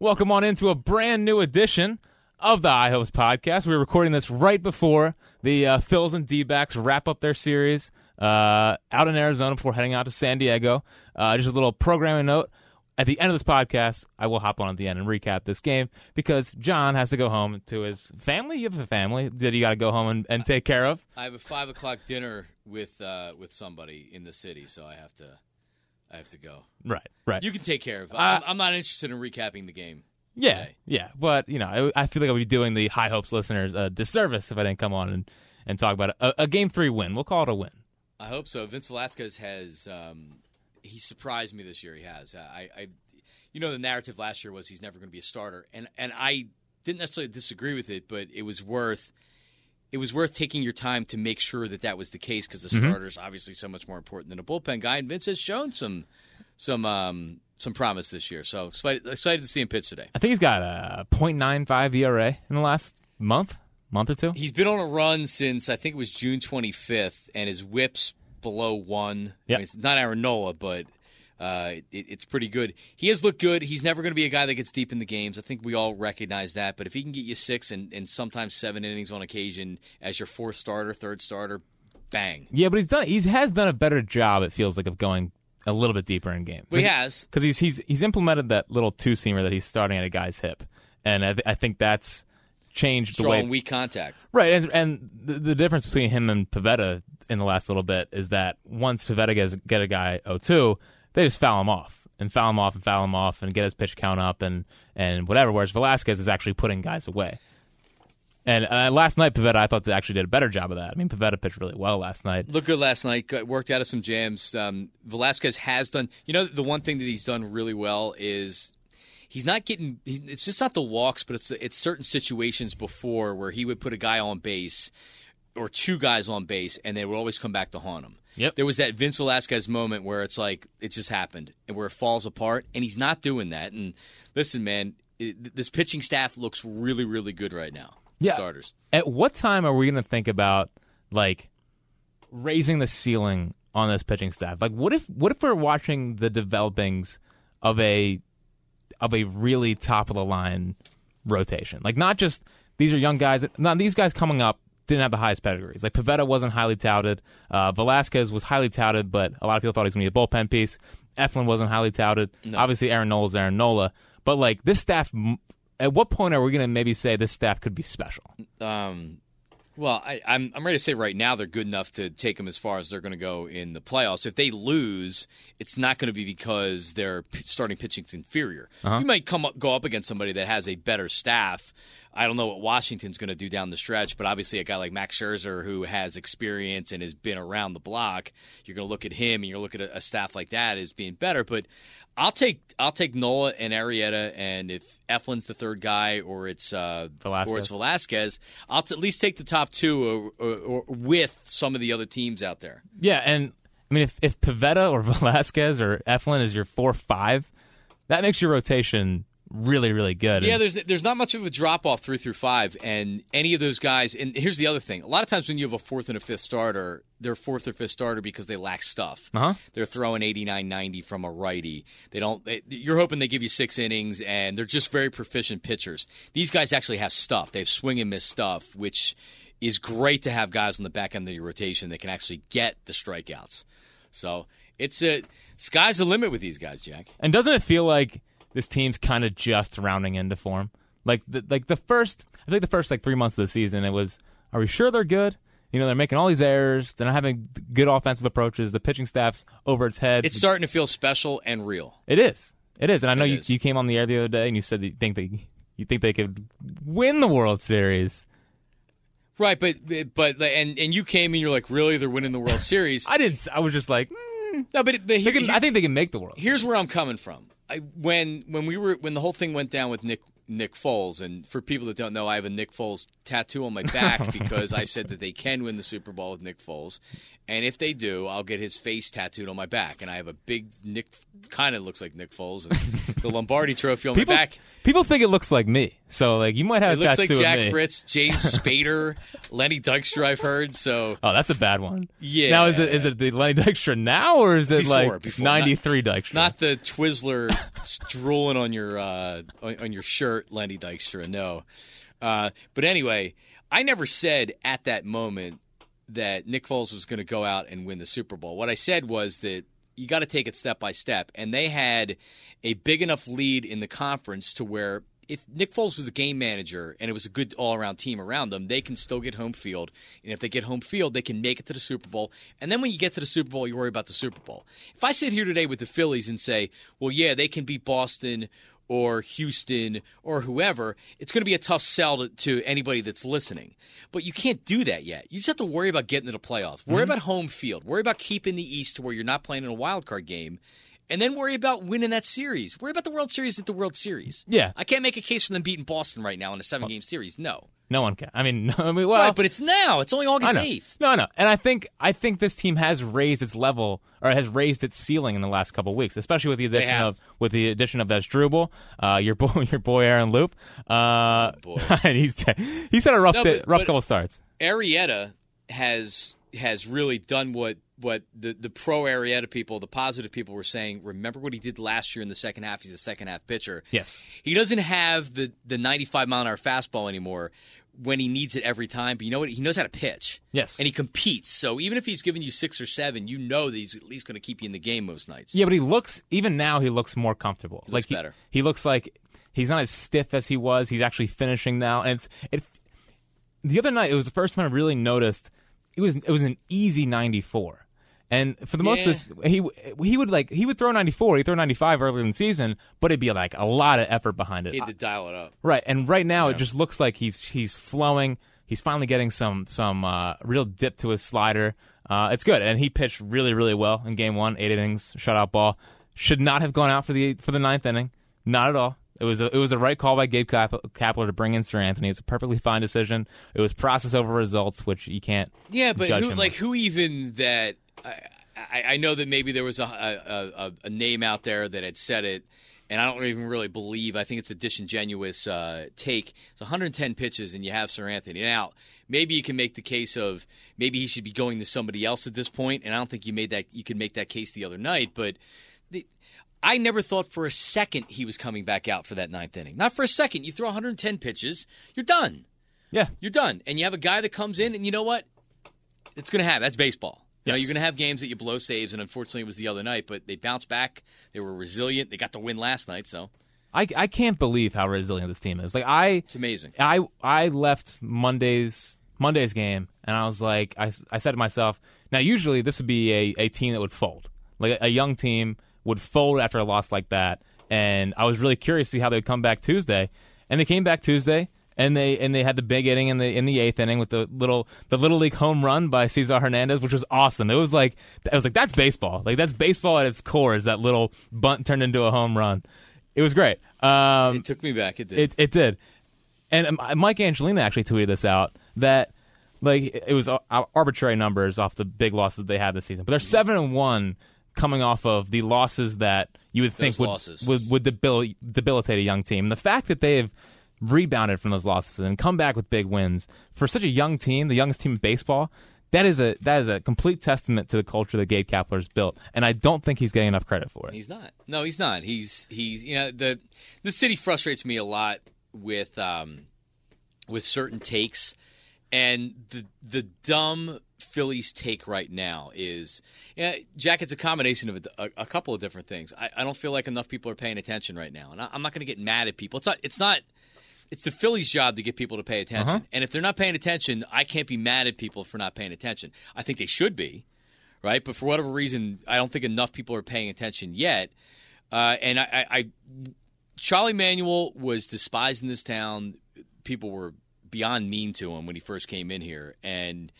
Welcome on into a brand new edition of the High Hopes podcast. We're recording this right before the uh, Phils and D-backs wrap up their series uh, out in Arizona before heading out to San Diego. Uh, just a little programming note. At the end of this podcast, I will hop on at the end and recap this game because John has to go home to his family. You have a family that you got to go home and, and take care of. I have a five o'clock dinner with uh, with somebody in the city, so I have to I have to go. Right, right. You can take care of. Uh, I'm, I'm not interested in recapping the game. Yeah, today. yeah, but you know, I, I feel like I would be doing the High Hopes listeners a disservice if I didn't come on and, and talk about. A, a game three win. We'll call it a win. I hope so. Vince Velasquez has um, he surprised me this year. He has. I, I, you know, the narrative last year was he's never going to be a starter, and and I didn't necessarily disagree with it, but it was worth it was worth taking your time to make sure that that was the case because the Mm-hmm. starter's obviously so much more important than a bullpen guy, and Vince has shown some some um, some promise this year. So excited, excited to see him pitch today. I think he's got a .95 ERA in the last month, month or two. He's been on a run since I think it was June 25th, and his whip's below one. I mean, it's not Aaron Nola, but uh, it, it's pretty good. He has looked good. He's never going to be a guy that gets deep in the games. I think we all recognize that. But if he can get you six and, and sometimes seven innings on occasion as your fourth starter, third starter, bang. Yeah, but he's done. He has done a better job. It feels like of going a little bit deeper in games. But he has. because he's he's he's implemented that little two seamer that he's starting at a guy's hip, and I, th- I think that's changed the Strong way weak contact. Right, and, and the, the difference between him and Pivetta in the last little bit is that once Pivetta gets get a guy 0-2, they just foul him off and foul him off and foul him off and get his pitch count up and and whatever. Whereas Velasquez is actually putting guys away. And uh, last night, Pivetta, I thought they actually did a better job of that. I mean, Pivetta pitched really well last night. Looked good last night. Got, worked out of some jams. Um, Velasquez has done. You know, the one thing that he's done really well is he's not getting. It's just not the walks, but it's it's certain situations before where he would put a guy on base or two guys on base, and they would always come back to haunt him. Yep. There was that Vince Velasquez moment where it's like it just happened and where it falls apart, and he's not doing that. And listen, man, it, this pitching staff looks really, really good right now. Yeah. Starters. At what time are we going to think about like raising the ceiling on this pitching staff? Like, what if what if we're watching the developings of a of a really top of the line rotation? Like, not just these are young guys. Not these guys coming up didn't have the highest pedigrees. Like Pivetta wasn't highly touted. Uh, Velasquez was highly touted, but a lot of people thought he was going to be a bullpen piece. Eflin wasn't highly touted. Obviously, Aaron Nola's Aaron Nola. But like this staff, at what point are we going to maybe say this staff could be special? Um, well, I, I'm I'm ready to say right now they're good enough to take them as far as they're going to go in the playoffs. If they lose, it's not going to be because their p- starting pitching's inferior. Uh-huh. You might come up, go up against somebody that has a better staff. I don't know what Washington's going to do down the stretch, but obviously a guy like Max Scherzer who has experience and has been around the block, you're going to look at him and you're going to look at a, a staff like that as being better. But I'll take I'll take Nola and Arrieta, and if Eflin's the third guy or it's uh, Velasquez. or it's Velasquez, I'll t- at least take the top two or, or, or with some of the other teams out there. Yeah, and I mean, if if Pivetta or Velasquez or Eflin is your four five, that makes your rotation really really good. Yeah, And- there's there's not much of a drop off three through five, and any of those guys. And here's the other thing: a lot of times when you have a fourth and a fifth starter, they're fourth or fifth starter because they lack stuff. Uh-huh. They're throwing 89, 90 from a righty. They don't. They, you're hoping they give you six innings, and they're just very proficient pitchers. These guys actually have stuff. They have swing and miss stuff, which is great to have guys on the back end of your rotation that can actually get the strikeouts. So it's a sky's the limit with these guys, Jack. And doesn't it feel like this team's kind of just rounding into form? Like the, like the first, I think the first like three months of the season, it was, are we sure they're good? You know, they're making all these errors. They're not having good offensive approaches. The pitching staff's over its head. It's starting to feel special and real. It is. It is. And I know It you, is. you came on the air the other day and you said that you think they you think they could win the World Series. Right, but but and and you came and you're like, really, they're winning the World Series. I didn't. I was just like, mm, no, but, but here- can, I think they can make the World. Series. here's where I'm coming from. I, when when we were when the whole thing went down with Nick Nick Foles, and for people that don't know, I have a Nick Foles tattoo on my back because I said that they can win the Super Bowl with Nick Foles, and if they do, I'll get his face tattooed on my back, and I have a big Nick, kind of looks like Nick Foles, and the Lombardi Trophy on People, my back. People think it looks like me, so like you might have It a looks like Jack. Fritz, James Spader, Lenny Dykstra. I've heard. So Oh, that's a bad one. Yeah. Now is it is it the Lenny Dykstra now or is it Before, like ninety three Dykstra? not the Twizzler drooling on your uh, on, on your shirt, Lenny Dykstra. No. Uh, but anyway, I never said at that moment that Nick Foles was going to go out and win the Super Bowl. What I said was that you got to take it step by step, and they had a big enough lead in the conference to where. If Nick Foles was a game manager and it was a good all around team around them, they can still get home field. And if they get home field, they can make it to the Super Bowl. And then when you get to the Super Bowl, you worry about the Super Bowl. If I sit here today with the Phillies and say, well, yeah, they can beat Boston or Houston or whoever, it's going to be a tough sell to, to anybody that's listening. But you can't do that yet. You just have to worry about getting to the playoffs. Worry mm-hmm. about home field. Worry about keeping the East to where you're not playing in a wild card game. And then worry about winning that series. Worry about the World Series at the World Series. Yeah. I can't make a case for them beating Boston right now in a seven game series. No. no one can. I mean, no, I mean, well, right, but it's now. It's only August 8th. No, no, and I think I think this team has raised its level or has raised its ceiling in the last couple of weeks, especially with the addition of with the addition of Asdrubal, uh, your boy, your boy Aaron Loup. Uh, boy. and he's he's had a rough No, but- rough but- couple starts. Arrieta has has really done what what the the pro Arrieta people, the positive people were saying. Remember what he did last year in the second half. He's a second half pitcher. Yes. He doesn't have the the 95 mile an hour fastball anymore when he needs it every time. But you know what? He knows how to pitch. Yes. And he competes. So even if he's giving you six or seven, you know that he's at least going to keep you in the game most nights. Yeah, but he looks even now. He looks more comfortable. looks like he, better. He looks like he's not as stiff as he was. He's actually finishing now, and it's it. The other night, it was the first time I really noticed. It was it was an easy ninety four, and for the most Yeah. of this, he he would like he would throw ninety four. He'd throw ninety five earlier in the season, but it'd be like a lot of effort behind it. He had to dial it up. Right, and right now it just looks like he's he's flowing. He's finally getting some some uh, real dip to his slider. Uh, it's good, and he pitched really really well in game one, eight innings, shutout ball. Should not have gone out for the for the ninth inning, not at all. It was a, it was the right call by Gabe Kapler to bring in Seranthony. It's a perfectly fine decision. It was process over results, which you can't. Yeah, but who, like on. who even that? I, I, I know that maybe there was a, a, a, a name out there that had said it, and I don't even really believe. I think it's a disingenuous uh, take. It's 110 pitches, and you have Seranthony. Now, maybe you can make the case of maybe he should be going to somebody else at this point, and I don't think you made that. You could make that case the other night, but. I never thought for a second he was coming back out for that ninth inning. Not for a second. You throw 110 pitches, you're done. Yeah, You're done. And you have a guy that comes in, and you know what? It's going to happen. That's baseball. You know, you're going to have games that you blow saves, and unfortunately, it was the other night. But they bounced back. They were resilient. They got the win last night, so I I can't believe how resilient this team is. Like I it's amazing. I I left Monday's Monday's game and I was like I, I said to myself now usually this would be a, a team that would fold like a young team would fold after a loss like that. And I was really curious to see how they would come back Tuesday. And they came back Tuesday and they and they had the big inning in the in the eighth inning with the little the little league home run by Cesar Hernandez which was awesome. It was like I was like that's baseball. Like that's baseball at its core is that little bunt turned into a home run. It was great. Um, It took me back. It did. it, it did. And um, Mike Angelina actually tweeted this out that like it was uh, arbitrary numbers off the big losses that they had this season, but they're seven and one coming off of the losses that you would think would would, would debil- debilitate a young team. The fact that they have rebounded from those losses and come back with big wins for such a young team, the youngest team in baseball. That is a that is a complete testament to the culture that Gabe Kapler's built, and I don't think he's getting enough credit for it. He's not. No, he's not. He's he's you know the the city frustrates me a lot with um with certain takes, and the the dumb Phillies take right now is yeah, Jack. It's a combination of a, a, a couple of different things. I, I don't feel like enough people are paying attention right now, and I, I'm not going to get mad at people. It's not. It's not. It's the Phillies' job to get people to pay attention, Uh-huh. and if they're not paying attention, I can't be mad at people for not paying attention. I think they should be right? But for whatever reason, I don't think enough people are paying attention yet. Uh, and I, I, I, Charlie Manuel was despised in this town. People were beyond mean to him when he first came in here, and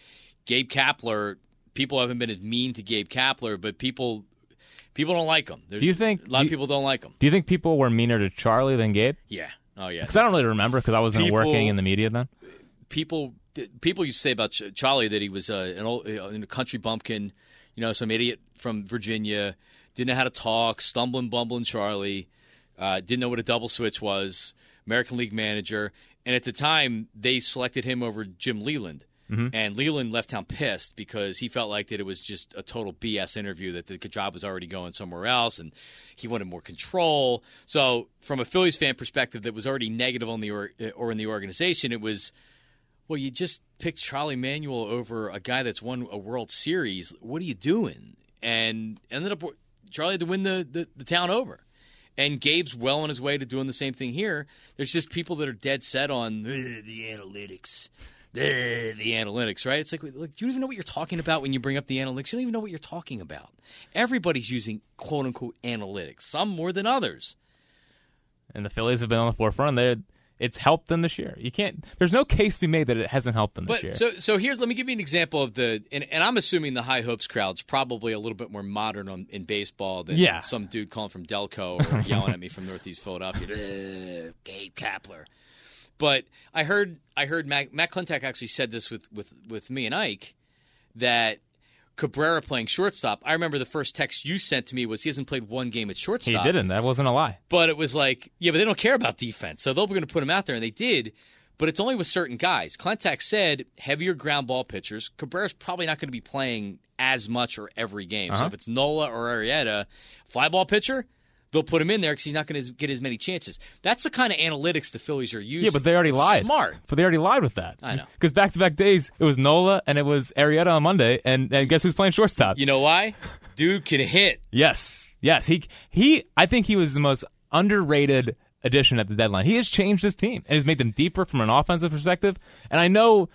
Gabe Kapler. People haven't been as mean to Gabe Kapler, but people, people don't like him. There's, Do you think- a lot of people don't like him? Do you think people were meaner to Charlie than Gabe? Yeah. Oh yeah. Because I don't really remember because I wasn't People- working in the media then. people people used to say about Charlie that he was uh, an old uh, a country bumpkin, you know, some idiot from Virginia, didn't know how to talk, stumbling, bumbling Charlie. Uh, didn't know what a double switch was. American League manager, and at the time they selected him over Jim Leyland. Mm-hmm. And Leyland left town pissed because he felt like that it was just a total BS interview, that the job was already going somewhere else, and he wanted more control. So, from a Phillies fan perspective, that was already negative on the or, or in the organization, it was, well, you just picked Charlie Manuel over a guy that's won a World Series. What are you doing? And ended up Charlie had to win the, the, the town over. And Gabe's well on his way to doing the same thing here. There's just people that are dead set on the analytics the, the analytics, right? It's like, look, do you even know what you're talking about when you bring up the analytics? You don't even know what you're talking about. Everybody's using quote unquote analytics, some more than others. And the Phillies have been on the forefront. They it's helped them this year. You can't. There's no case to be made that it hasn't helped them this But year. so so here's let me give you an example of the and, and I'm assuming the high hopes crowd's probably a little bit more modern on, in baseball than Yeah. some dude calling from Delco or yelling at me from Northeast Philadelphia. Gabe Kapler. But I heard I heard Matt, Matt Klentak actually said this with, with, with me and Ike that Cabrera playing shortstop. I remember the first text you sent to me was he hasn't played one game at shortstop. he didn't. That wasn't a lie. But it was like, yeah, but they don't care about defense, so they're going to put him out there, and they did. But it's only with certain guys. Klentak said heavier ground ball pitchers. Cabrera's probably not going to be playing as much or every game. So Uh-huh. if it's Nola or Arrieta, fly ball pitcher, they'll put him in there because he's not going to get as many chances. That's the kind of analytics the Phillies are using. Yeah, but they already lied. Smart. But they already lied with that. I know. Because back to back days, it was Nola and it was Arrieta on Monday, and, and guess who's playing shortstop? You know why? Dude can hit. Yes, yes. He he. I think he was the most underrated addition at the deadline. He has changed his team and has made them deeper from an offensive perspective. And I know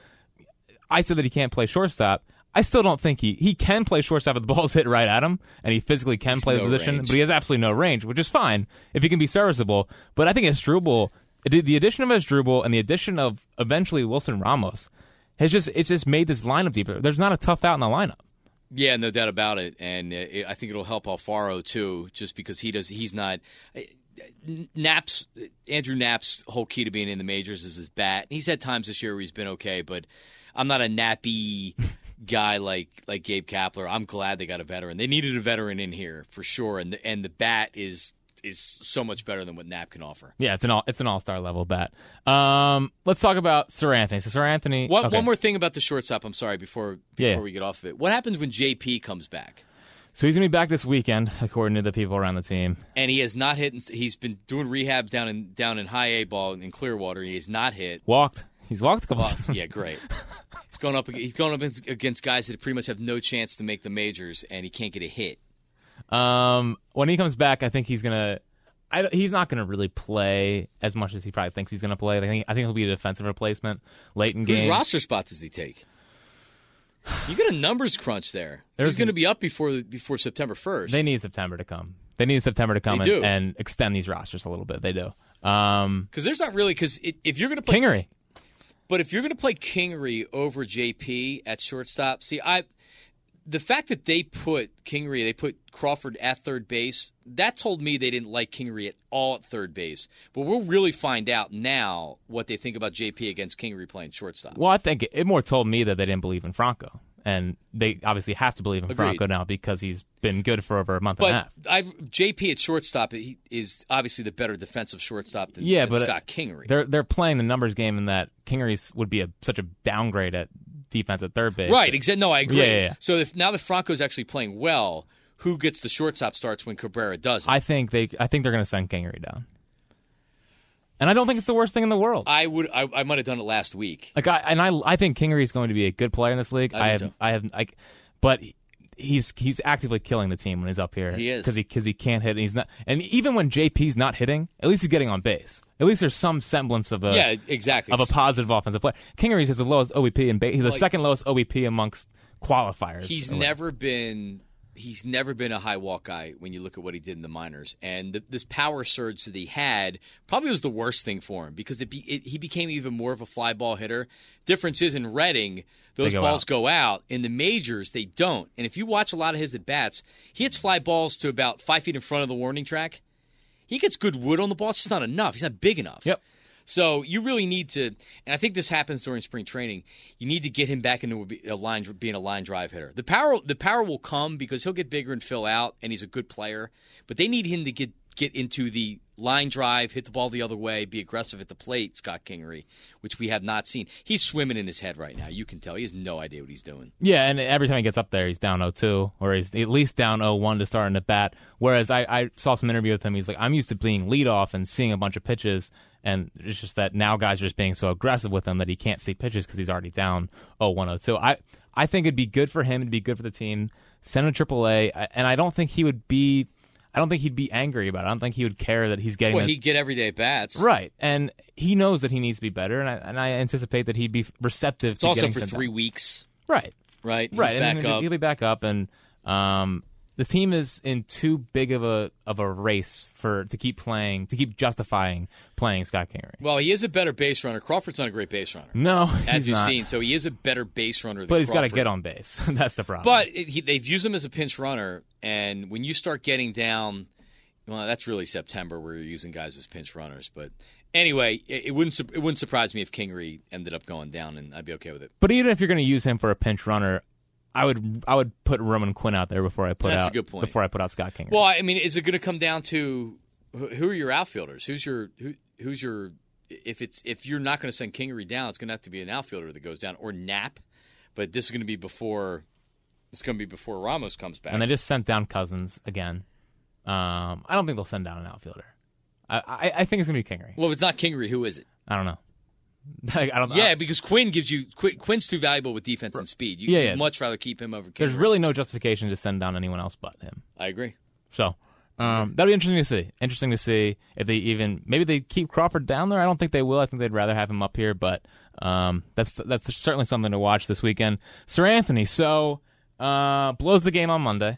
I said that he can't play shortstop. I still don't think he he can play shortstop if the ball's hit right at him, and he physically can play no the position, range. but he has absolutely no range, which is fine if he can be serviceable. But I think Asdrubal, the the addition of Asdrubal and the addition of eventually Wilson Ramos has just it's just made this lineup deeper. There's not a tough out in the lineup. Yeah, no doubt about it, and it, I think it'll help Alfaro too, just because he does. He's not. Knapp's Andrew Knapp's whole key to being in the majors is his bat. He's had times this year where he's been okay, but I'm not a nappy guy like like Gabe Kapler. I'm glad they got a veteran. They needed a veteran in here for sure, and the, and the bat is is so much better than what Knapp can offer. Yeah, it's an all it's an all star level bat. Um, let's talk about Seranthony. So Seranthony. One, okay. one more thing about the shortstop. I'm sorry before before Yeah. we get off of it. What happens when JP comes back? So he's gonna be back this weekend, according to the people around the team. and he has not hit. He's been doing rehab down in down in high A ball in Clearwater. He has not hit. Walked. He's walked a couple. Well, yeah, great. He's going up. He's going up against guys that pretty much have no chance to make the majors, and he can't get a hit. Um, when he comes back, I think he's gonna. I, he's not gonna really play as much as he probably thinks he's gonna play. I think I think he'll be a defensive replacement late in game. Whose roster spot does he take? You got a numbers crunch there. There's- He's going to be up before before September first. They need September to come. They need September to come and, and extend these rosters a little bit. They do. Um, because there's not really because if you're going to play Kingery. But if you're going to play Kingery over JP at shortstop, see, I the fact that they put Kingery, they put Crawford at third base, that told me they didn't like Kingery at all at third base. But we'll really find out now what they think about JP against Kingery playing shortstop. Well, I think it, more told me that they didn't believe in Franco, and they obviously have to believe in Agreed. Franco now because he's been good for over a month and a But half. I've, JP at shortstop he is obviously the better defensive shortstop than, Yeah, than but Scott Kingery. They're they're playing the numbers game in that Kingery's would be a, such a downgrade at defense at third base. Right, exactly. No, I agree. Yeah, yeah, yeah. So if now that Franco's actually playing well, who gets the shortstop starts when Cabrera doesn't? I think they I think they're going to send Kingery down, and I don't think it's the worst thing in the world. I would. I, I might have done it last week. Like I and I I think Kingery is going to be a good player in this league. I I have. I have like, but he's he's actively killing the team when he's up here. He is. because he because he can't hit. And he's not, and even when JP's not hitting, at least he's getting on base. At least there's some semblance of a yeah, exactly. of a positive offensive player. Kingery's has the lowest OBP in base. He's the Like- second lowest OBP amongst qualifiers. he's never been. He's never been a high walk guy when you look at what he did in the minors, and the, this power surge that he had probably was the worst thing for him because it, be, it he became even more of a fly ball hitter. Difference is in Reading, those go balls out. go out. In the majors, they don't. And if you watch a lot of his at bats, he hits fly balls to about five feet in front of the warning track. He gets good wood on the ball. It's just not enough. He's not big enough. Yep. So you really need to, and I think this happens during spring training. You need to get him back into a line, being a line drive hitter. The power, the power will come because he'll get bigger and fill out, and he's a good player. But they need him to get get into the line drive, hit the ball the other way, be aggressive at the plate, Scott Kingery, which we have not seen. He's swimming in his head right now. You can tell he has no idea what he's doing. Yeah, and every time he gets up there, he's down 0-2, or he's at least down 0-1 to start in the bat. Whereas I, I saw some interview with him. He's like, I'm used to being leadoff and seeing a bunch of pitches, and it's just that now guys are just being so aggressive with him that he can't see pitches because he's already down 0-1, 0-2. I I think it'd be good for him. It'd be good for the team. Send him to AAA, and I don't think he would be I don't think he'd be angry about it. I don't think he would care that he's getting. Well, he'd get everyday bats. right, and he knows that he needs to be better, and I, and I anticipate that he'd be receptive. It's to also for three down. weeks, Right, right? He's right, back and up. he'll be back up, and um, this team is in too big of a of a race for to keep playing to keep justifying playing Scott Kingery. Well, he is a better base runner. Crawford's not a great base runner, No, as you've not. seen. So he is a better base runner. Than but he's got to get on base. That's the problem. But it, he, they've used him as a pinch runner, and when you start getting down, well, that's really September where you're using guys as pinch runners. But anyway, it, it wouldn't it wouldn't surprise me if Kingery ended up going down, and I'd be okay with it. But even if you're going to use him for a pinch runner, I would I would put Roman Quinn out there before I put That's a out good point. before I put out Scott Kingery. Well, I mean, is it going to come down to who, are your outfielders? Who's your who, who's your if it's if you're not going to send Kingery down, it's going to have to be an outfielder that goes down or Knapp. But this is going to be before is going to be before Ramos comes back. and they just sent down Cousins again. Um, I don't think they'll send down an outfielder. I I, I think it's going to be Kingery. well, if it's not Kingery, who is it? I don't know. I, don't. Yeah, because Quinn gives you Quinn, Quinn's too valuable with defense and speed. You Yeah, yeah. much rather keep him over. Kingery. There's really no justification to send down anyone else but him. I agree. So um, that'll be interesting to see. Interesting to see if they even maybe they keep Crawford down there. I don't think they will. I think they'd rather have him up here. But um, that's that's certainly something to watch this weekend. Seranthony, so uh, blows the game on Monday.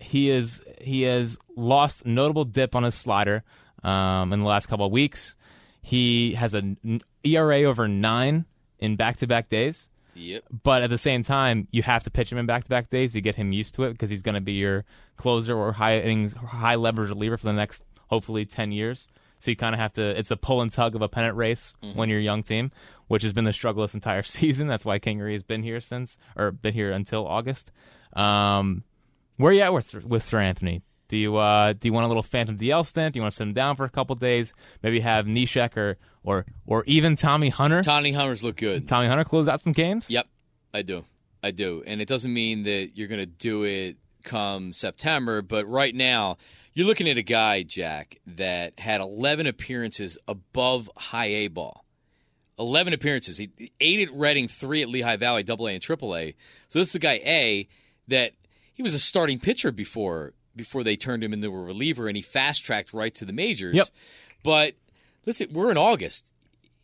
He is he has lost notable dip on his slider um, in the last couple of weeks. He has an ERA over nine in back to back days Yep. but at the same time, you have to pitch him in back-to-back days to get him used to it because he's going to be your closer or high innings, high leverage reliever for the next hopefully ten years. So you kind of have to. It's a pull and tug of a pennant race when you're a young team, which has been the struggle this entire season. That's why Kingery has been here since, or been here until August. Um, where are you at with with Seranthony? Do you uh, do you want a little phantom DL stint? Do you want to sit him down for a couple days? Maybe have Neshek or or or even Tommy Hunter. Tommy Hunters look good. Tommy Hunter close out some games. Yep, I do. I do. And it doesn't mean that you're going to do it come September, but right now, you're looking at a guy, Jack, that had 11 appearances above high A ball. 11 appearances. He eight at Reading, three at Lehigh Valley, double A and triple A. So this is a guy, A, that he was a starting pitcher before before they turned him into a reliever and he fast tracked right to the majors. Yep. But listen, we're in August.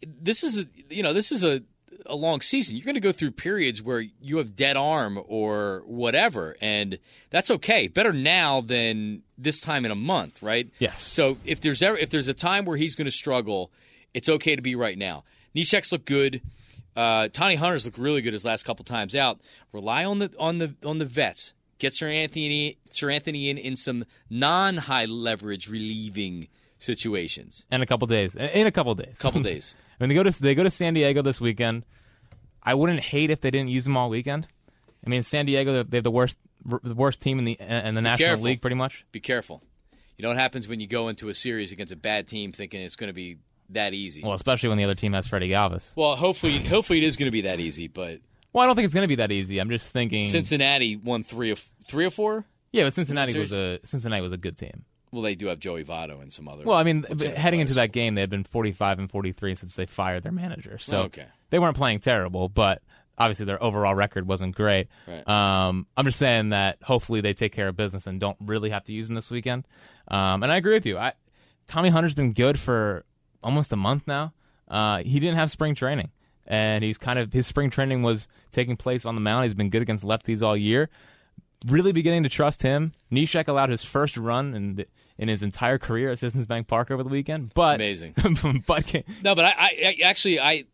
This is a, you know, this is a a long season. You're going to go through periods where you have dead arm or whatever, and that's okay. Better now than this time in a month, right? Yes. So if there's ever if there's a time where he's going to struggle, it's okay to be right now. Neshek's look good. Uh, Tony Hunter's looked really good his last couple times out. Rely on the on the on the vets. Get Seranthony Sir Anthony in in some non high leverage relieving situations. in a couple days. In a couple days. Couple days. when they go to they go to San Diego this weekend, I wouldn't hate if they didn't use them all weekend. I mean, San Diego they have the worst the worst team in the in the National careful. League, pretty much. Be careful. You know what happens when you go into a series against a bad team thinking it's going to be that easy. Well, especially when the other team has Freddie Galvis. Well, hopefully, hopefully it is going to be that easy. But Well, I don't think it's going to be that easy. I'm just thinking. Cincinnati won three of three or four. yeah, but Cincinnati was a Cincinnati was a good team. Well, they do have Joey Votto and some other. Well, I mean, heading into that game, they had been 45 and 43 since they fired their manager. So Okay. they weren't playing terrible, but obviously their overall record wasn't great. Right. Um, I'm just saying that hopefully they take care of business and don't really have to use them this weekend. Um, and I agree with you. I, Tommy Hunter's been good for almost a month now. Uh, he didn't have spring training, and he's kind of his spring training was taking place on the mound. He's been good against lefties all year. Really beginning to trust him. Neshek allowed his first run in in his entire career at Citizens Bank Park over the weekend, but amazing. but No, but I, I, I actually I,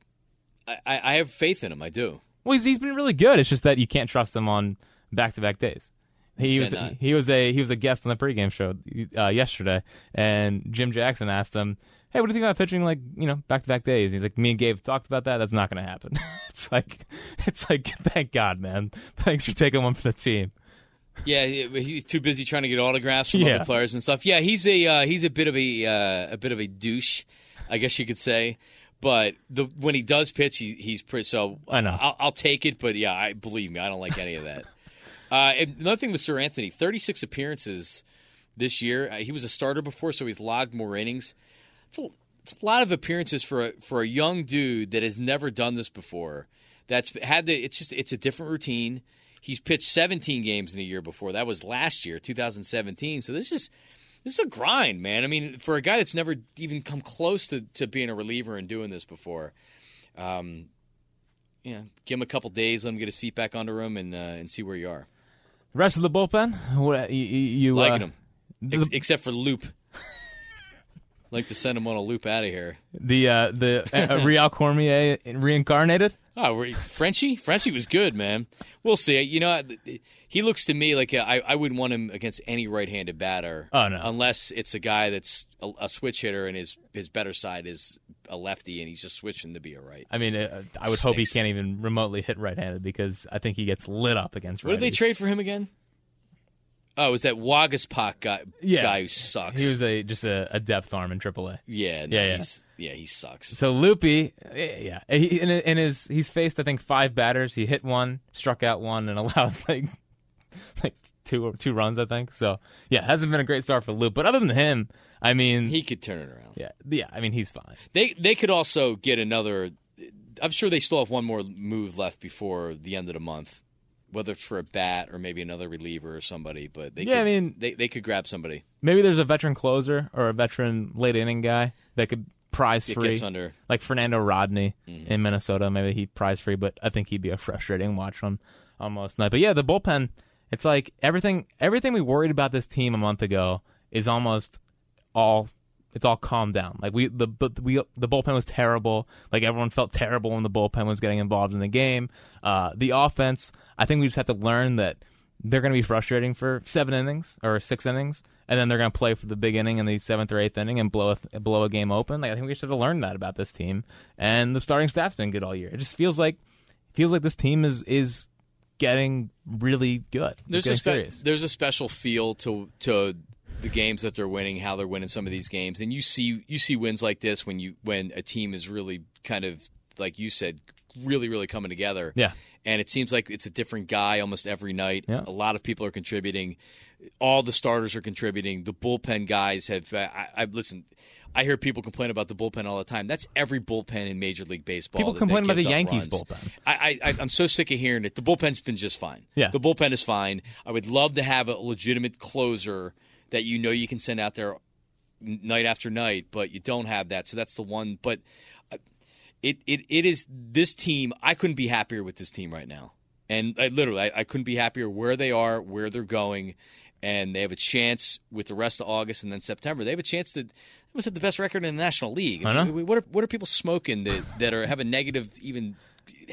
I, I have faith in him. I do. well, he's, he's been really good. It's just that you can't trust him on back to back days. He was he was a he was a guest on the pregame show uh, yesterday, and Jim Jackson asked him, "Hey, what do you think about pitching like you know back to back days?" He's like, "Me and Gabe talked about that. That's not going to happen." it's like it's like thank God, man. Thanks for taking one for the team. Yeah, he's too busy trying to get autographs from Yeah. other players and stuff. Yeah, he's a uh, he's a bit of a uh, a bit of a douche, I guess you could say. But the when he does pitch, he, he's pretty. So I know. I'll, I'll take it. But yeah, I believe me, I don't like any of that. uh, and another thing with Seranthony, thirty six appearances this year. Uh, he was a starter before, so he's logged more innings. It's a, it's a lot of appearances for a, for a young dude that has never done this before. That's had the. It's just it's a different routine. He's pitched 17 games in a year before. That was last year, 2017. So this is this is a grind, man. I mean, for a guy that's never even come close to, to being a reliever and doing this before, um, yeah, give him a couple days, let him get his feet back under him, and uh, and see where you are. The rest of the bullpen, what, you, you, Liking uh, him, Ex- except for Loup. Like to send him on a loop out of here. the uh, the uh, Rheal Cormier reincarnated. Oh, re- Frenchie? Frenchie was good, man. We'll see. You know, he looks to me like I wouldn't want him against any right-handed batter. Oh, no. Unless it's a guy that's a, a switch hitter and his his better side is a lefty and he's just switching to be a right. I mean, uh, I would hope he can't even remotely hit right-handed because I think he gets lit up against. Right. What did they trade for him again? Oh, it was that Waguespack guy? Yeah. guy who sucks. He was a just a, a depth arm in AAA. yeah, no, Yeah, yeah. He's, yeah, he sucks. So Loopy, yeah, he, in, in his he's faced I think five batters. He hit one, struck out one, and allowed like like two two runs I think. So yeah, hasn't been a great start for Loup. But other than him, I mean, He could turn it around. yeah, yeah, I mean he's fine. They they could also get another. I'm sure they still have one more move left before the end of the month, whether it's for a bat or maybe another reliever or somebody. But they Yeah, could, I mean- they they could grab somebody Maybe there's a veteran closer or a veteran late inning guy that could prize free. under. like Fernando Rodney Mm-hmm. in Minnesota. Maybe he prize free, but I think he'd be a frustrating watch on almost night. But yeah, the bullpen. It's like everything. Everything we worried about this team a month ago is almost all. It's all calmed down. Like we the but we the bullpen was terrible. Like everyone felt terrible when the bullpen was getting involved in the game. Uh, the offense. I think we just have to learn that they're going to be frustrating for seven innings or six innings, and then they're going to play for the big inning in the seventh or eighth inning and blow a, blow a game open. Like I think we just have to learn that about this team. And the starting staff's been good all year. It just feels like feels like this team is is getting really good. There's a spe- there's a special feel to to the games that they're winning, how they're winning some of these games, and you see you see wins like this when you when a team is really kind of like you said, really really coming together. Yeah. and it seems like it's a different guy almost every night. Yeah. A lot of people are contributing. All the starters are contributing. The bullpen guys have. I, I listen. I hear people complain about the bullpen all the time. That's every bullpen in Major League Baseball. People that- complain that about the Yankees runs. bullpen. I, I, I'm so sick of hearing it. The bullpen's been just fine. Yeah. the bullpen is fine. I would love to have a legitimate closer that you know you can send out there night after night, but you don't have that. So that's the one. But uh, it it, it is this team. I couldn't be happier with this team right now. And I, literally, I, I couldn't be happier where they are, where they're going, and they have a chance with the rest of August and then September. They have a chance to. They must have the best record in the National League. I know. mean, what are what are people smoking that that are have a negative even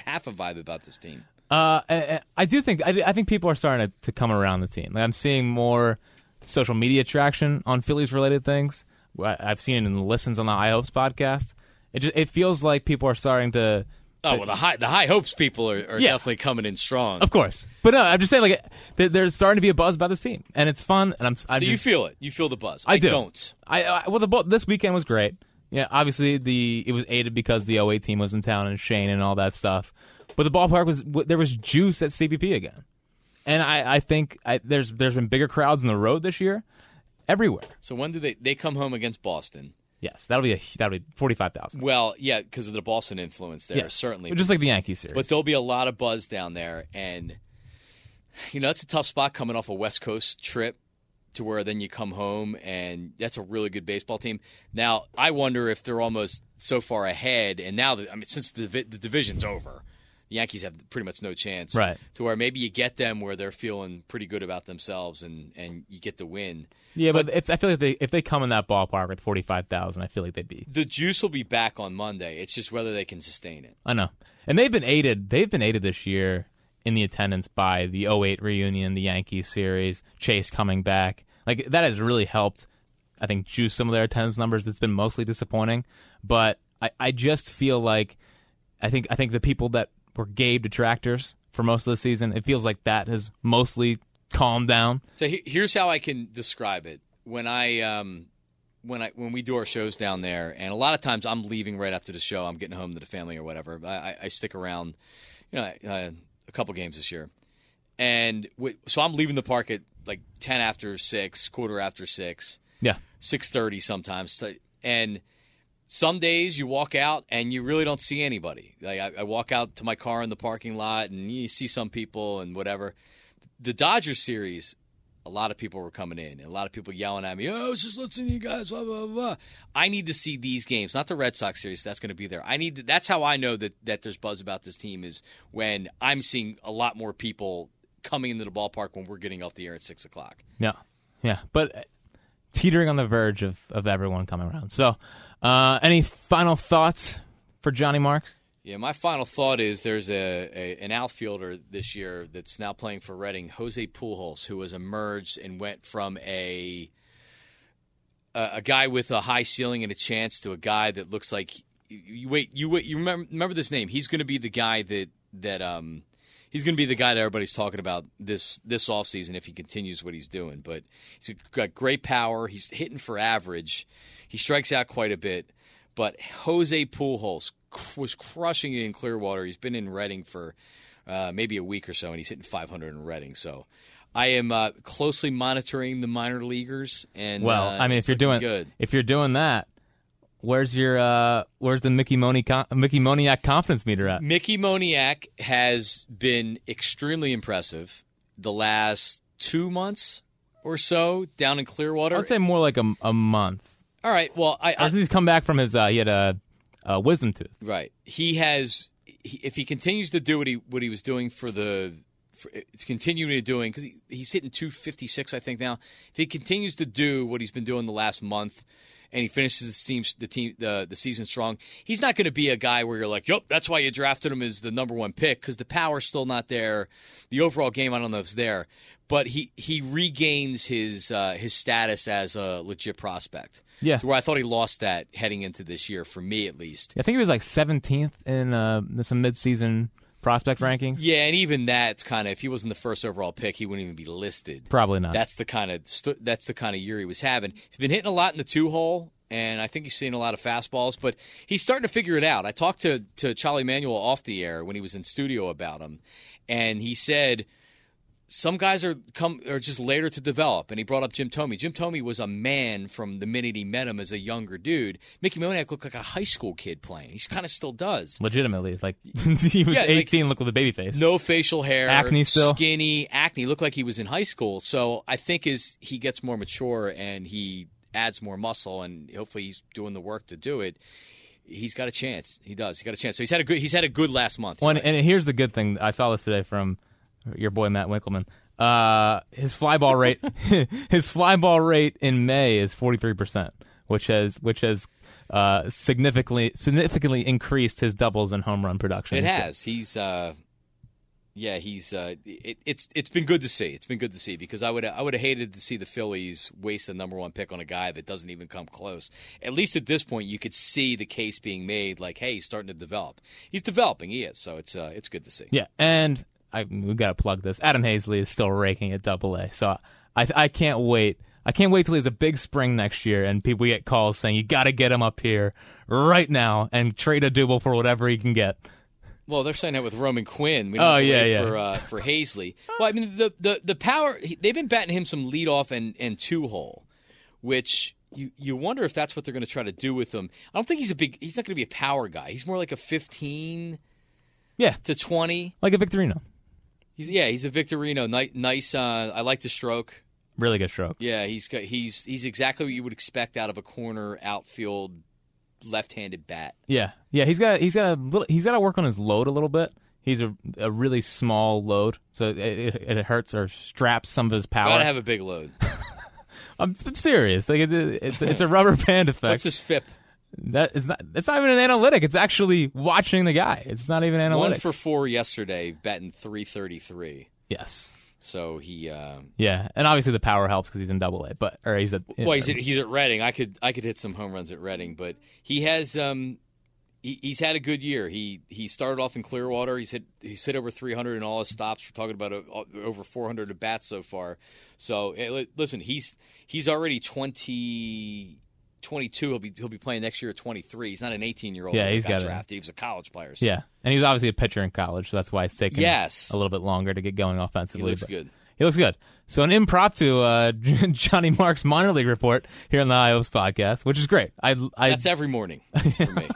half a vibe about this team? Uh, I, I do think I, I think people are starting to, to come around the team. Like I'm seeing more social media traction on Phillies related things. I- I've seen it in the listens on the High Hopes podcast. It just, it feels like people are starting to. Oh well, the high the high hopes people are, are Yeah. definitely coming in strong. Of course, but no, I'm just saying like there's starting to be a buzz about this team, and it's fun. And I'm. I'm so you feel it. You feel the buzz. I do. not I, I well, the this weekend was great. Yeah, obviously the it was aided because the 08 team was in town and Shane and all that stuff. But the ballpark was there was juice at CBP again, and I, I think I, there's there's been bigger crowds on the road this year, everywhere. So when do they they come home against Boston? Yes, that'll be a that'll be forty five thousand. Well, yeah, because of the Boston influence there, Yes, certainly. just like the Yankees series. But there'll be a lot of buzz down there, and you know it's a tough spot coming off a West Coast trip to where then you come home and that's a really good baseball team. Now I wonder if they're almost so far ahead, and now that I mean since the the division's over, the Yankees have pretty much no chance. Right. To where maybe you get them where they're feeling pretty good about themselves, and and you get the win. yeah, but, if, I feel like they if they come in that ballpark with forty five thousand, I feel like they'd be. The juice will be back on Monday. It's just whether they can sustain it. I know, and they've been aided. They've been aided this year in the attendance by the 08 reunion, the Yankees series, Chase coming back. Like that has really helped. I think juice some of their attendance numbers. It's been mostly disappointing, but I, I just feel like I think I think the people that were Gabe detractors for most of the season, it feels like that has mostly calmed down. So he, here's how I can describe it. When I um, when I when we do our shows down there, and a lot of times I'm leaving right after the show. I'm getting home to the family or whatever. I, I, I stick around, you know, uh, a couple games this year, and w- so I'm leaving the park at like ten after six, quarter after six, Yeah. six thirty sometimes, and some days you walk out and you really don't see anybody. Like I, I walk out to my car in the parking lot and you see some people and whatever. The Dodgers series, a lot of people were coming in and a lot of people yelling at me, "Oh, I was just listening to you guys." Blah blah blah. I need to see these games, not the Red Sox series. That's going to be there. I need. To, that's how I know that that there's buzz about this team is when I'm seeing a lot more people coming into the ballpark when we're getting off the air at six o'clock. Yeah, yeah, but uh, teetering on the verge of, of everyone coming around. So, uh, any final thoughts for Johnny Marks? Yeah, my final thought is there's a, a an outfielder this year that's now playing for Reading, Jose Pujols, who has emerged and went from a a, guy with a high ceiling and a chance to a guy that looks like you wait you wait you remember remember this name. He's going to be the guy that that um he's going to be the guy that everybody's talking about this this offseason if he continues what he's doing. But he's got great power. He's hitting for average. He strikes out quite a bit. But Jose Pujols was crushing it in Clearwater. He's been in Reading for uh, maybe a week or so, and he's hitting 500 in Reading. So I am uh, closely monitoring the minor leaguers. And Well, uh, I mean, if you're doing good, if you're doing that, where's your uh, where's the Mickey Moni Mickey Moniak confidence meter at? Mickey Moniak has been extremely impressive the last two months or so down in Clearwater. I'd say more like a, a month. All right. Well, I, I he's come back from his, uh, he had a, a wisdom tooth. Right. He has. He, if he continues to do what he what he was doing for the, for, continuing to doing because he, he's hitting two fifty six, I think now. If he continues to do what he's been doing the last month, and he finishes the team the team the the season strong, he's not going to be a guy where you're like, "Yep, that's why you drafted him as the number one pick," because the power's still not there. The overall game, I don't know if it's there, but he he regains his uh, his status as a legit prospect. Yeah. To where I thought he lost that heading into this year, for me at least. I think he was like 17th in uh, some midseason prospect rankings. Yeah, and even that's kind of if he wasn't the first overall pick, he wouldn't even be listed. Probably not. That's the kind of st- that's the kind of year he was having. He's been hitting a lot in the two hole, and I think he's seeing a lot of fastballs. But he's starting to figure it out. I talked to to Charlie Manuel off the air when he was in studio about him, and he said some guys are come are just later to develop. And he brought up Jim Thome. Jim Thome was a man from the minute he met him as a younger dude. Mickey Moniak looked like a high school kid playing. He kind of still does. Legitimately, like he was Yeah, like- 18, look with a baby face. No facial hair, Acne still? skinny, acne. Looked like he was in high school. So I think as he gets more mature and he adds more muscle, and hopefully he's doing the work to do it. He's got a chance. He does. He got a chance. So he's had a good. He's had a good last month. Well, and, and here's the good thing. I saw this today from your boy Matt Winkelman. Uh, his fly ball rate, his fly ball rate in May is 43 percent, which has which has uh, significantly significantly increased his doubles and home run production. It has. He's. uh yeah, he's. Uh, it, it's it's been good to see. It's been good to see because I would I would have hated to see the Phillies waste the number one pick on a guy that doesn't even come close. At least at this point, you could see the case being made. Like, hey, he's starting to develop. He's developing. He is. So it's uh, it's good to see. Yeah, and I we got to plug this. Adam Haseley is still raking at Double A, so I I can't wait. I can't wait till he's a big spring next year, and people get calls saying you got to get him up here right now and trade a double for whatever he can get. Well, they're saying that with Roman Quinn. We Oh, don't have to yeah, yeah. For uh, for Hazley. Well, I mean the the the power. They've been batting him some leadoff and and two hole, which. You, you wonder if that's what they're going to try to do with him. I don't think he's a big. He's not going to be a power guy. He's more like a fifteen Yeah, to twenty. like a Victorino, He's yeah, he's a Victorino. Nice, nice. Uh, I like the stroke. really good stroke. Yeah, he's got he's he's exactly what you would expect out of a corner outfield left-handed bat. Yeah, yeah. He's got he's got a little, he's got to work on his load a little bit. He's a, a really small load, so it, it, it hurts or straps some of his power. Got to have a big load. I'm serious. Like it, it's it's a rubber band effect. What's his FIP? That it's not. It's not even an analytic. It's actually watching the guy. It's not even analytics. One for four yesterday, batting three thirty-three. yes. So he, uh, Yeah, and obviously the power helps because he's in Double A, but or he's at. well, he's at, he's at Reading. I could I could hit some home runs at Reading, but he has um, he, he's had a good year. He he started off in Clearwater. He's hit he's hit over 300 in all his stops. We're talking about uh, over 400 at bats so far. So eh, listen, he's he's already 20. 22. He'll be he'll be playing next year at 23. He's not an 18 year old. Yeah, he's got drafted. He was a college player. So. Yeah, and he's obviously a pitcher in college, so that's why it's taking yes. a little bit longer to get going offensively. He looks good. He looks good. So an impromptu uh, Johnny Marks minor league report here on the Hopes podcast, which is great. I, I that's every morning for me.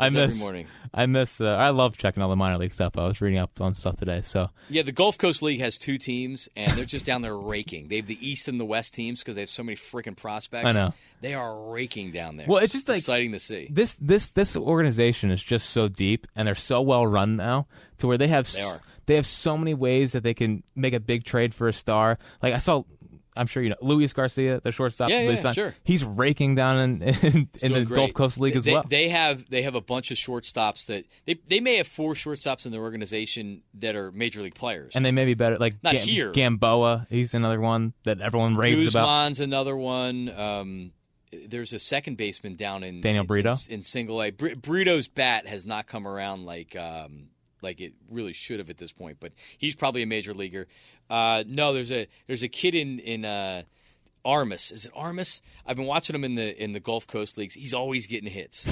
I miss every morning. I miss. Uh, I love checking all the minor league stuff. I was reading up on stuff today. So yeah, the Gulf Coast League has two teams, and they're just down there raking. They have the East and the West teams because they have so many freaking prospects. I know they are raking down there. Well, it's just like, exciting to see. This this this organization is just so deep, and they're so well run now to where they have. They are. They have so many ways that they can make a big trade for a star. Like I saw I'm sure you know Luis Garcia, the shortstop. Yeah, yeah, sure. He's raking down in, in, in the great. Gulf Coast League as well. They have they have a bunch of shortstops that they they may have four shortstops in their organization that are major league players, and they may be better. Like not here. Gamboa, he's another one that everyone raves Guzman's about. Guzman's another one. Um, there's a second baseman down in Daniel Brito in, in single A. Br- Brito's bat has not come around like um, like it really should have at this point, but he's probably a major leaguer. Uh, no, there's a there's a kid in in uh, Armas. Is it Armas? I've been watching him in the in the Gulf Coast leagues. He's always getting hits.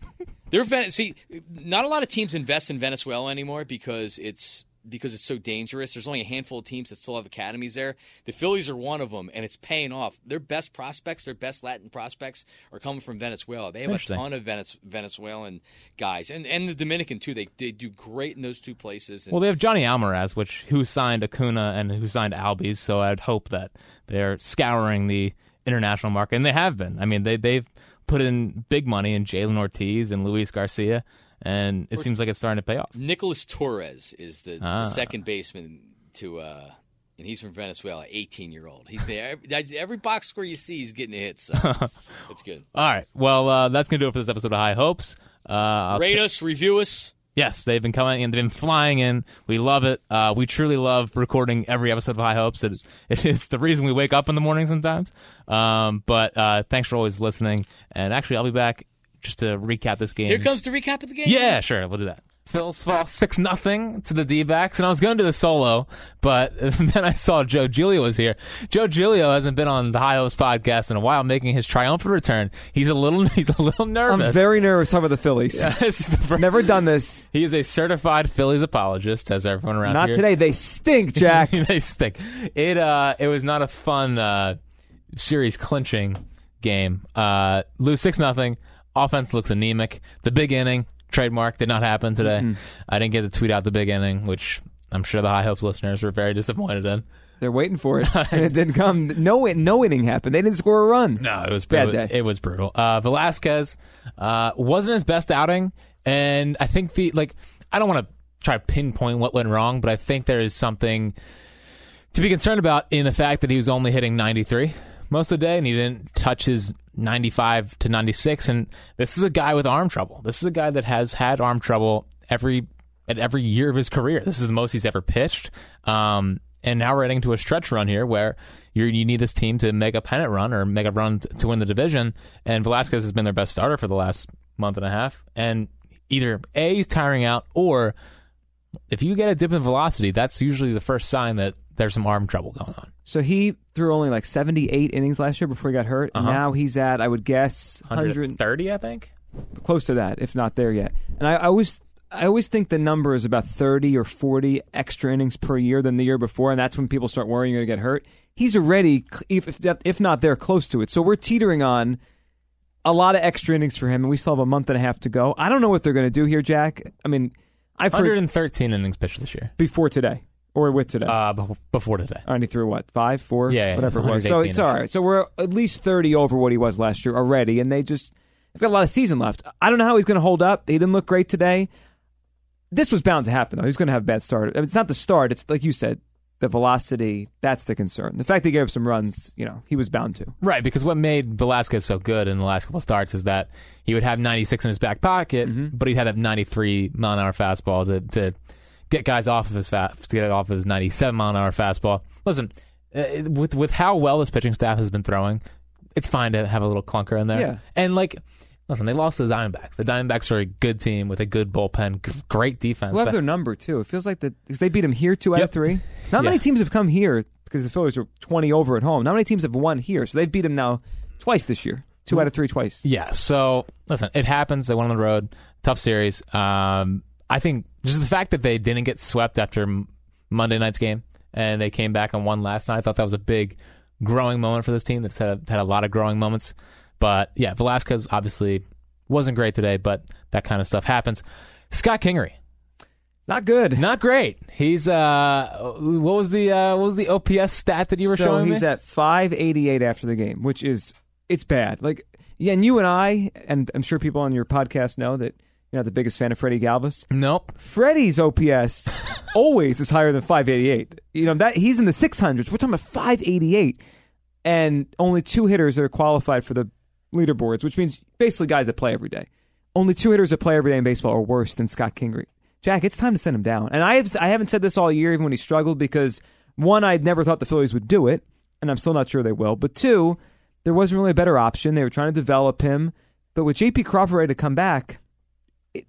They're see, not a lot of teams invest in Venezuela anymore because it's because it's so dangerous. There's only a handful of teams that still have academies there. The Phillies are one of them, and it's paying off. Their best prospects, their best Latin prospects, are coming from Venezuela. They have a ton of Venezuelan guys, and and the Dominican too. They they do great in those two places. And well, they have Johnny Almaraz, which who signed Acuna and who signed Albies. So I'd hope that they're scouring the international market, and they have been. I mean, they they've put in big money in Jhailyn Ortiz and Luis Garcia and it seems like it's starting to pay off. Nicholas Torres is the, ah. the second baseman to, uh, and he's from Venezuela, 18 year old. He's been, every, every box score you see, he's getting hits. So it's good. All right. Well, uh, that's going to do it for this episode of High Hopes. Uh, Rate t- us, review us. Yes, they've been coming and they've been flying in. We love it. Uh, we truly love recording every episode of High Hopes. It, it is the reason we wake up in the morning sometimes. Um, but uh, thanks for always listening. And actually, I'll be back just to recap this game. Here comes the recap of the game. Yeah, sure, we'll do that. Phil's fall six nothing to the D backs, and I was going to do the solo, but then I saw Joe Giglio was here. Joe Giglio hasn't been on the High Hopes podcast in a while, making his triumphant return. He's a little he's a little nervous. I'm very nervous talking about the Phillies. Yeah, the Never done this. He is a certified Phillies apologist, as everyone around not here. today. They stink, Jack. they stink. It uh, it was not a fun uh, series clinching game. Uh, lose six nothing. Offense looks anemic. The big inning trademark did not happen today. Mm-hmm. I didn't get to tweet out the big inning, which I'm sure the High Hopes listeners were very disappointed in. They're waiting for it, and it didn't come. No, no inning happened. They didn't score a run. No, it was bad. It was, it was brutal. Uh, Velasquez uh, wasn't his best outing, and I think the like. I don't want to try to pinpoint what went wrong, but I think there is something to be concerned about in the fact that he was only hitting 93 most of the day, and he didn't touch his 95 to 96. And this is a guy with arm trouble. This is a guy that has had arm trouble every at every year of his career. This is the most he's ever pitched. Um, and now we're heading to a stretch run here where you need this team to make a pennant run or make a run t- to win the division. And Velasquez has been their best starter for the last month and a half. And either A, he's tiring out, or if you get a dip in velocity, that's usually the first sign that there's some arm trouble going on. So he threw only like 78 innings last year before he got hurt. Uh-huh. And now he's at, I would guess, 130, I think. Close to that, if not there yet. And I, I always I always think the number is about 30 or 40 extra innings per year than the year before, and that's when people start worrying you're going to get hurt. He's already, if, if, if not there, close to it. So we're teetering on a lot of extra innings for him, and we still have a month and a half to go. I don't know what they're going to do here, Jack. I mean, I've 113 innings pitched this year. Before today. Or with today? Uh, before today. And he threw what? Five, four, yeah, yeah whatever it was. So it's all right. So we're at least thirty over what he was last year already, and they just they've got a lot of season left. I don't know how he's going to hold up. He didn't look great today. This was bound to happen though. He's going to have a bad start. I mean, it's not the start. It's like you said, the velocity. That's the concern. The fact that he gave up some runs, you know, he was bound to. Right, because what made Velasquez so good in the last couple starts is that he would have 96 in his back pocket, mm-hmm. but he'd have that 93 mile an hour fastball to to get guys off of his fast, get off of his 97 mile an hour fastball. Listen, uh, with with how well this pitching staff has been throwing, it's fine to have a little clunker in there. Yeah. And like Listen, they lost to the Diamondbacks. The Diamondbacks are a good team with a good bullpen, g- great defense. We'll but- their number too. It feels like that because they beat them here two out Yep. of three. Not Yeah. many teams have come here because the Phillies are twenty over at home. Not many teams have won here, so they've beat them now twice this year. Two out of three twice. Yeah. So listen, it happens. They went on the road, tough series. Um, I think just the fact that they didn't get swept after Monday night's game and they came back and won last night. I thought that was a big growing moment for this team. That's had had a lot of growing moments. But yeah, Velasquez obviously wasn't great today, but that kind of stuff happens. Scott Kingery, Not good. not great. He's uh, what was the uh, what was the OPS stat that you were so showing he's me? at five eighty eight after the game, which is it's bad. Like yeah, and you and I, and I'm sure people on your podcast know that you're not the biggest fan of Freddie Galvis. nope. Freddie's OPS always is higher than 588. You know that he's in the 600s. We're talking about 588, and only two hitters that are qualified for the leaderboards, which means basically guys that play every day. Only two hitters that play every day in baseball are worse than Scott Kingery. Jack, it's time to send him down. And I have I haven't said this all year, even when he struggled, because one, I'd never thought the Phillies would do it, and I'm still not sure they will. But two, there wasn't really a better option. They were trying to develop him, but with J.P. Crawford ready to come back,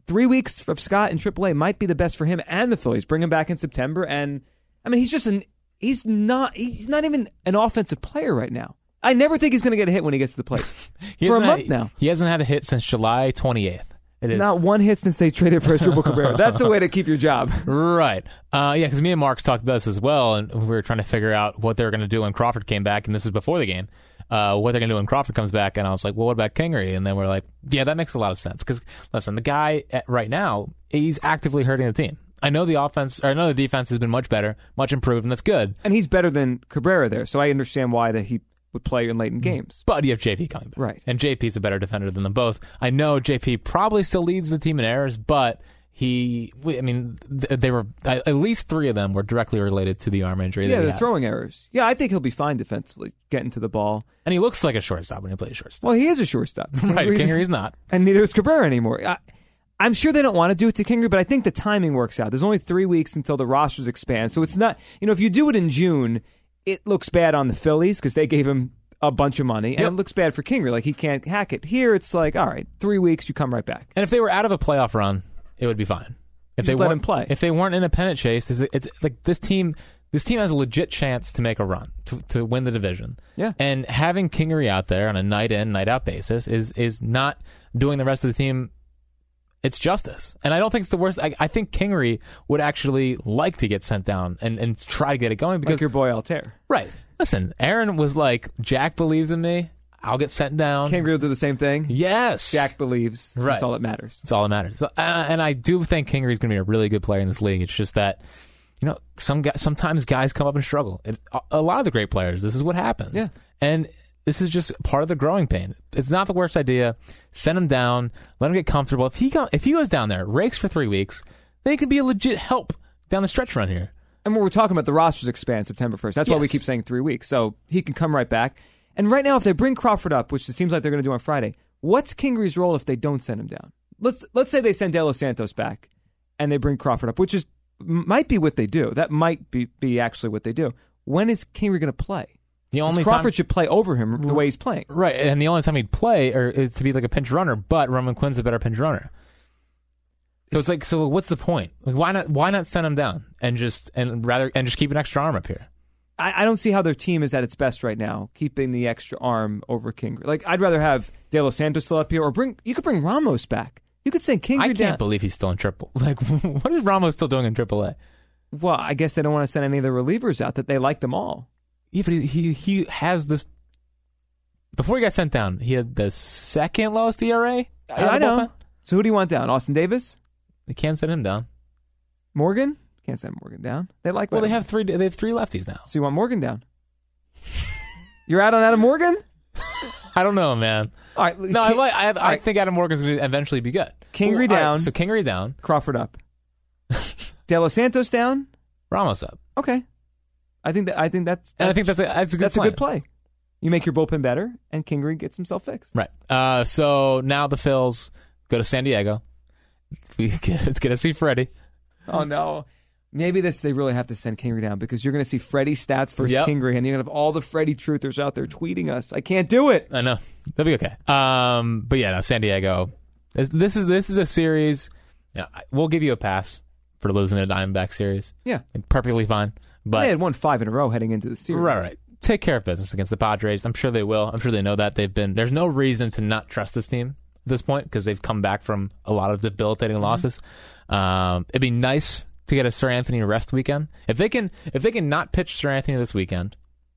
three weeks of Scott in AAA might be the best for him and the Phillies. Bring him back in September, and I mean, he's just an he's not he's not even an offensive player right now. I never think he's going to get a hit when he gets to the plate. For a month had- now. He hasn't had a hit since July 28th. It is Not one hit since they traded for Triple Cabrera. That's the way to keep your job. Right. Uh, yeah, because me and Marks talked about this as well, and we were trying to figure out what they were going to do when Crawford came back, and this was before the game. Uh, what they're going to do when Crawford comes back, and I was like, well, what about Kingery? And then we're like, yeah, that makes a lot of sense. Because listen, the guy at, right now, he's actively hurting the team. I know the offense, or I know the defense has been much better, much improved, and that's good. And he's better than Cabrera there, so I understand why that he would play in late in games. But you have JP coming back. Right. And JP's a better defender than them both. I know JP probably still leads the team in errors, but he, I mean, th- they were, at least three of them were directly related to the arm injury. Yeah, the had. throwing errors. Yeah, I think he'll be fine defensively, getting to the ball. And he looks like a shortstop when he plays shortstop. Well, he is a shortstop. right, He's- not. and neither is Cabrera anymore. I, I'm sure they don't want to do it to Kingery, but I think the timing works out. There's only three weeks until the rosters expand, so it's not. You know, if you do it in June, it looks bad on the Phillies because they gave him a bunch of money, and Yep. it looks bad for Kingery. Like he can't hack it. Here, it's like, all right, three weeks, you come right back. And if they were out of a playoff run, it would be fine. If Just they let weren't, him play. If they weren't in a pennant chase, it's, it's like this team. This team has a legit chance to make a run to, to win the division. Yeah. And having Kingery out there on a night in, night out basis is is not doing the rest of the team. It's justice, and I don't think it's the worst. I, I think Kingery would actually like to get sent down and, and try to get it going because Like your boy Altherr. right. Listen, Aaron was like, Jack believes in me. I'll get sent down. Will do the same thing. yes, Jack believes. Right. That's all that matters. That's all that matters. So, uh, and I do think Kingery's going to be a really good player in this league. It's just that, you know, some guys, sometimes guys come up and struggle. It, a, lot of the great players, this is what happens. Yeah. And this is just part of the growing pain. It's not the worst idea. Send him down. Let him get comfortable. If he go, if he goes down there, rakes for three weeks, then he can be a legit help down the stretch run here. And when we're talking about the rosters expand September 1st, that's why we keep saying three weeks. So he can come right back. And right now, if they bring Crawford up, which it seems like they're going to do on Friday, what's Kingery's role if they don't send him down? Let's let's say they send De Los Santos back and they bring Crawford up, which is might be what they do. That might be, be actually what they do. When is Kingery going to play? The only Crawford time, should play over him the way he's playing. right, and the only time he'd play or is to be like a pinch runner. But Roman Quinn's a better pinch runner. So it's like, so what's the point? Like, why not? Why not send him down and just and rather and just keep an extra arm up here? I, I don't see how their team is at its best right now, keeping the extra arm over King. Like I'd rather have De Los Santos still up here, or bring you could bring Ramos back. You could send King. I can't down. believe he's still in triple. Like, what is Ramos still doing in triple A? Well, I guess they don't want to send any of the relievers out. That they like them all. Yeah, but he, he has this. Before he got sent down, he had the second lowest ERA. of I know. So who do you want down? Austin Davis, They can't send him down. Morgan. Can't send Morgan down. They like. Well, they have three. They have three lefties now. So you want Morgan down? You're out on Adam Morgan. I don't know, man. All right. No, I King- like. I, I right. think Adam Morgan's going to eventually be good. Kingery Well, all right, down. so Kingery down. Crawford up. De Los Santos down. Ramos up. Okay. I think that I think that's, And I think that's a that's a good. that's plan. a good play. You make your bullpen better, and Kingery gets himself fixed. Right. Uh, so now the Phils go to San Diego. We get, let's get to see Freddie. Oh no, Maybe this they really have to send Kingery down because you're going to see Freddie stats versus Yep. Kingery, and you're going to have all the Freddie truthers out there tweeting us. I can't do it. I know they'll be okay. Um, but yeah, no, San Diego. This, this is this is a series. You know, we'll give you a pass for losing the Diamondback series. Yeah, Perfectly fine. But they had won five in a row heading into the series. Right, right. Take care of business against the Padres. I'm sure they will. I'm sure they know that. They've been. There's no reason to not trust this team at this point because they've come back from a lot of debilitating losses. Um, it'd be nice to get a Seranthony rest weekend if they can. If they can not pitch Seranthony this weekend,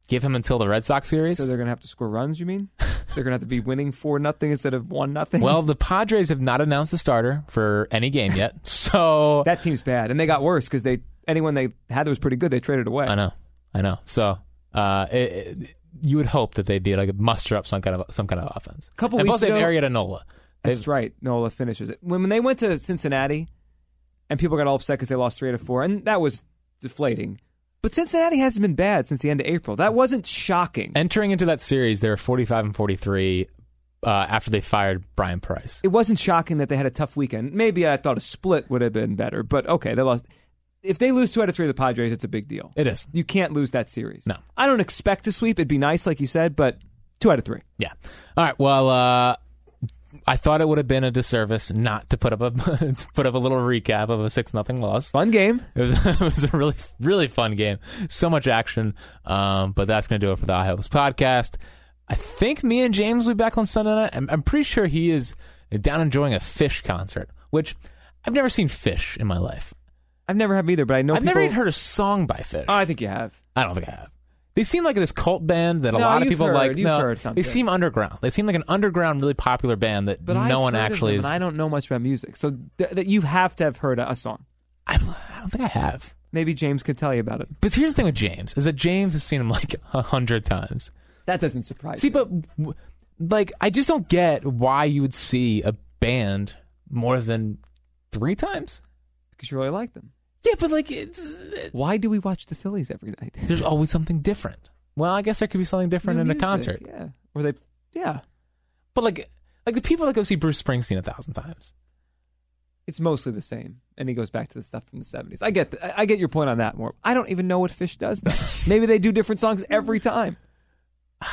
give him until the Red Sox series. So they're going to have to score runs. You mean they're going to have to be winning four nothing instead of one nothing? well, the Padres have not announced a starter for any game yet, so that team's bad, and they got worse because they anyone they had that was pretty good they traded away. I know, I know. So uh, it, it- you would hope that they'd be like muster up some kind of some kind of offense. Couple and weeks plus, they have ago- Arrieta Nola. That's right. Nola finishes it. When, when they went to Cincinnati, and people got all upset because they lost three out of four, and that was deflating. But Cincinnati hasn't been bad since the end of April. That wasn't shocking. entering into that series, they were 45 and 43 uh, after they fired Bryan Price. it wasn't shocking that they had a tough weekend. Maybe I thought a split would have been better, but okay, they lost. If they lose two out of three of the Padres, it's a big deal. It is. You can't lose that series. No. I don't expect a sweep. It'd be nice, like you said, but two out of three. Yeah. All right. Well, uh, I thought it would have been a disservice not to put up a put up a little recap of a six nothing loss. Fun game. It was, it was a really really fun game. So much action. Um, but that's going to do it for the High Hopes podcast. I think me and James will be back on Sunday night. I'm, I'm pretty sure he is down enjoying a Phish concert, which I've never seen Phish in my life. I've never have either, but I know I've people. never even heard a song by Phish. Oh, I think you have. I don't think I have. They seem like this cult band that a No, lot of you've people heard- like. you've no, heard something. they seem underground. They seem like an underground, really popular band that But no I've one heard of actually them, is. and I don't know much about music, so th- that you have to have heard a, a song. I, I don't think I have. Maybe James could tell you about it. But here's the thing with James is that James has seen him like a hundred times. That doesn't surprise See, me. but w- like I just don't get why you would see a band more than three times. because you really like them. Yeah, but like it's Why do we watch the Phillies every night? there's always something different. Well, I guess there could be something different New in a concert. yeah. Or they, yeah. But like like the people that go see Bruce Springsteen a thousand times. It's mostly the same, and he goes back to the stuff from the seventies. I get, the, I get your point on that more. I don't even know what Phish does though. Maybe they do different songs every time. I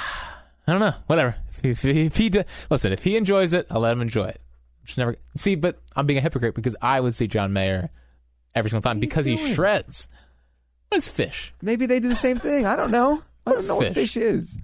don't know. Whatever. If he, if he, do- listen, if he enjoys it, I'll let him enjoy it. Just never see. But I'm being a hypocrite because I would see John Mayer every single time What because he shreds. What's Phish? Maybe they do the same thing. I don't know. I don't know what Phish? Phish is.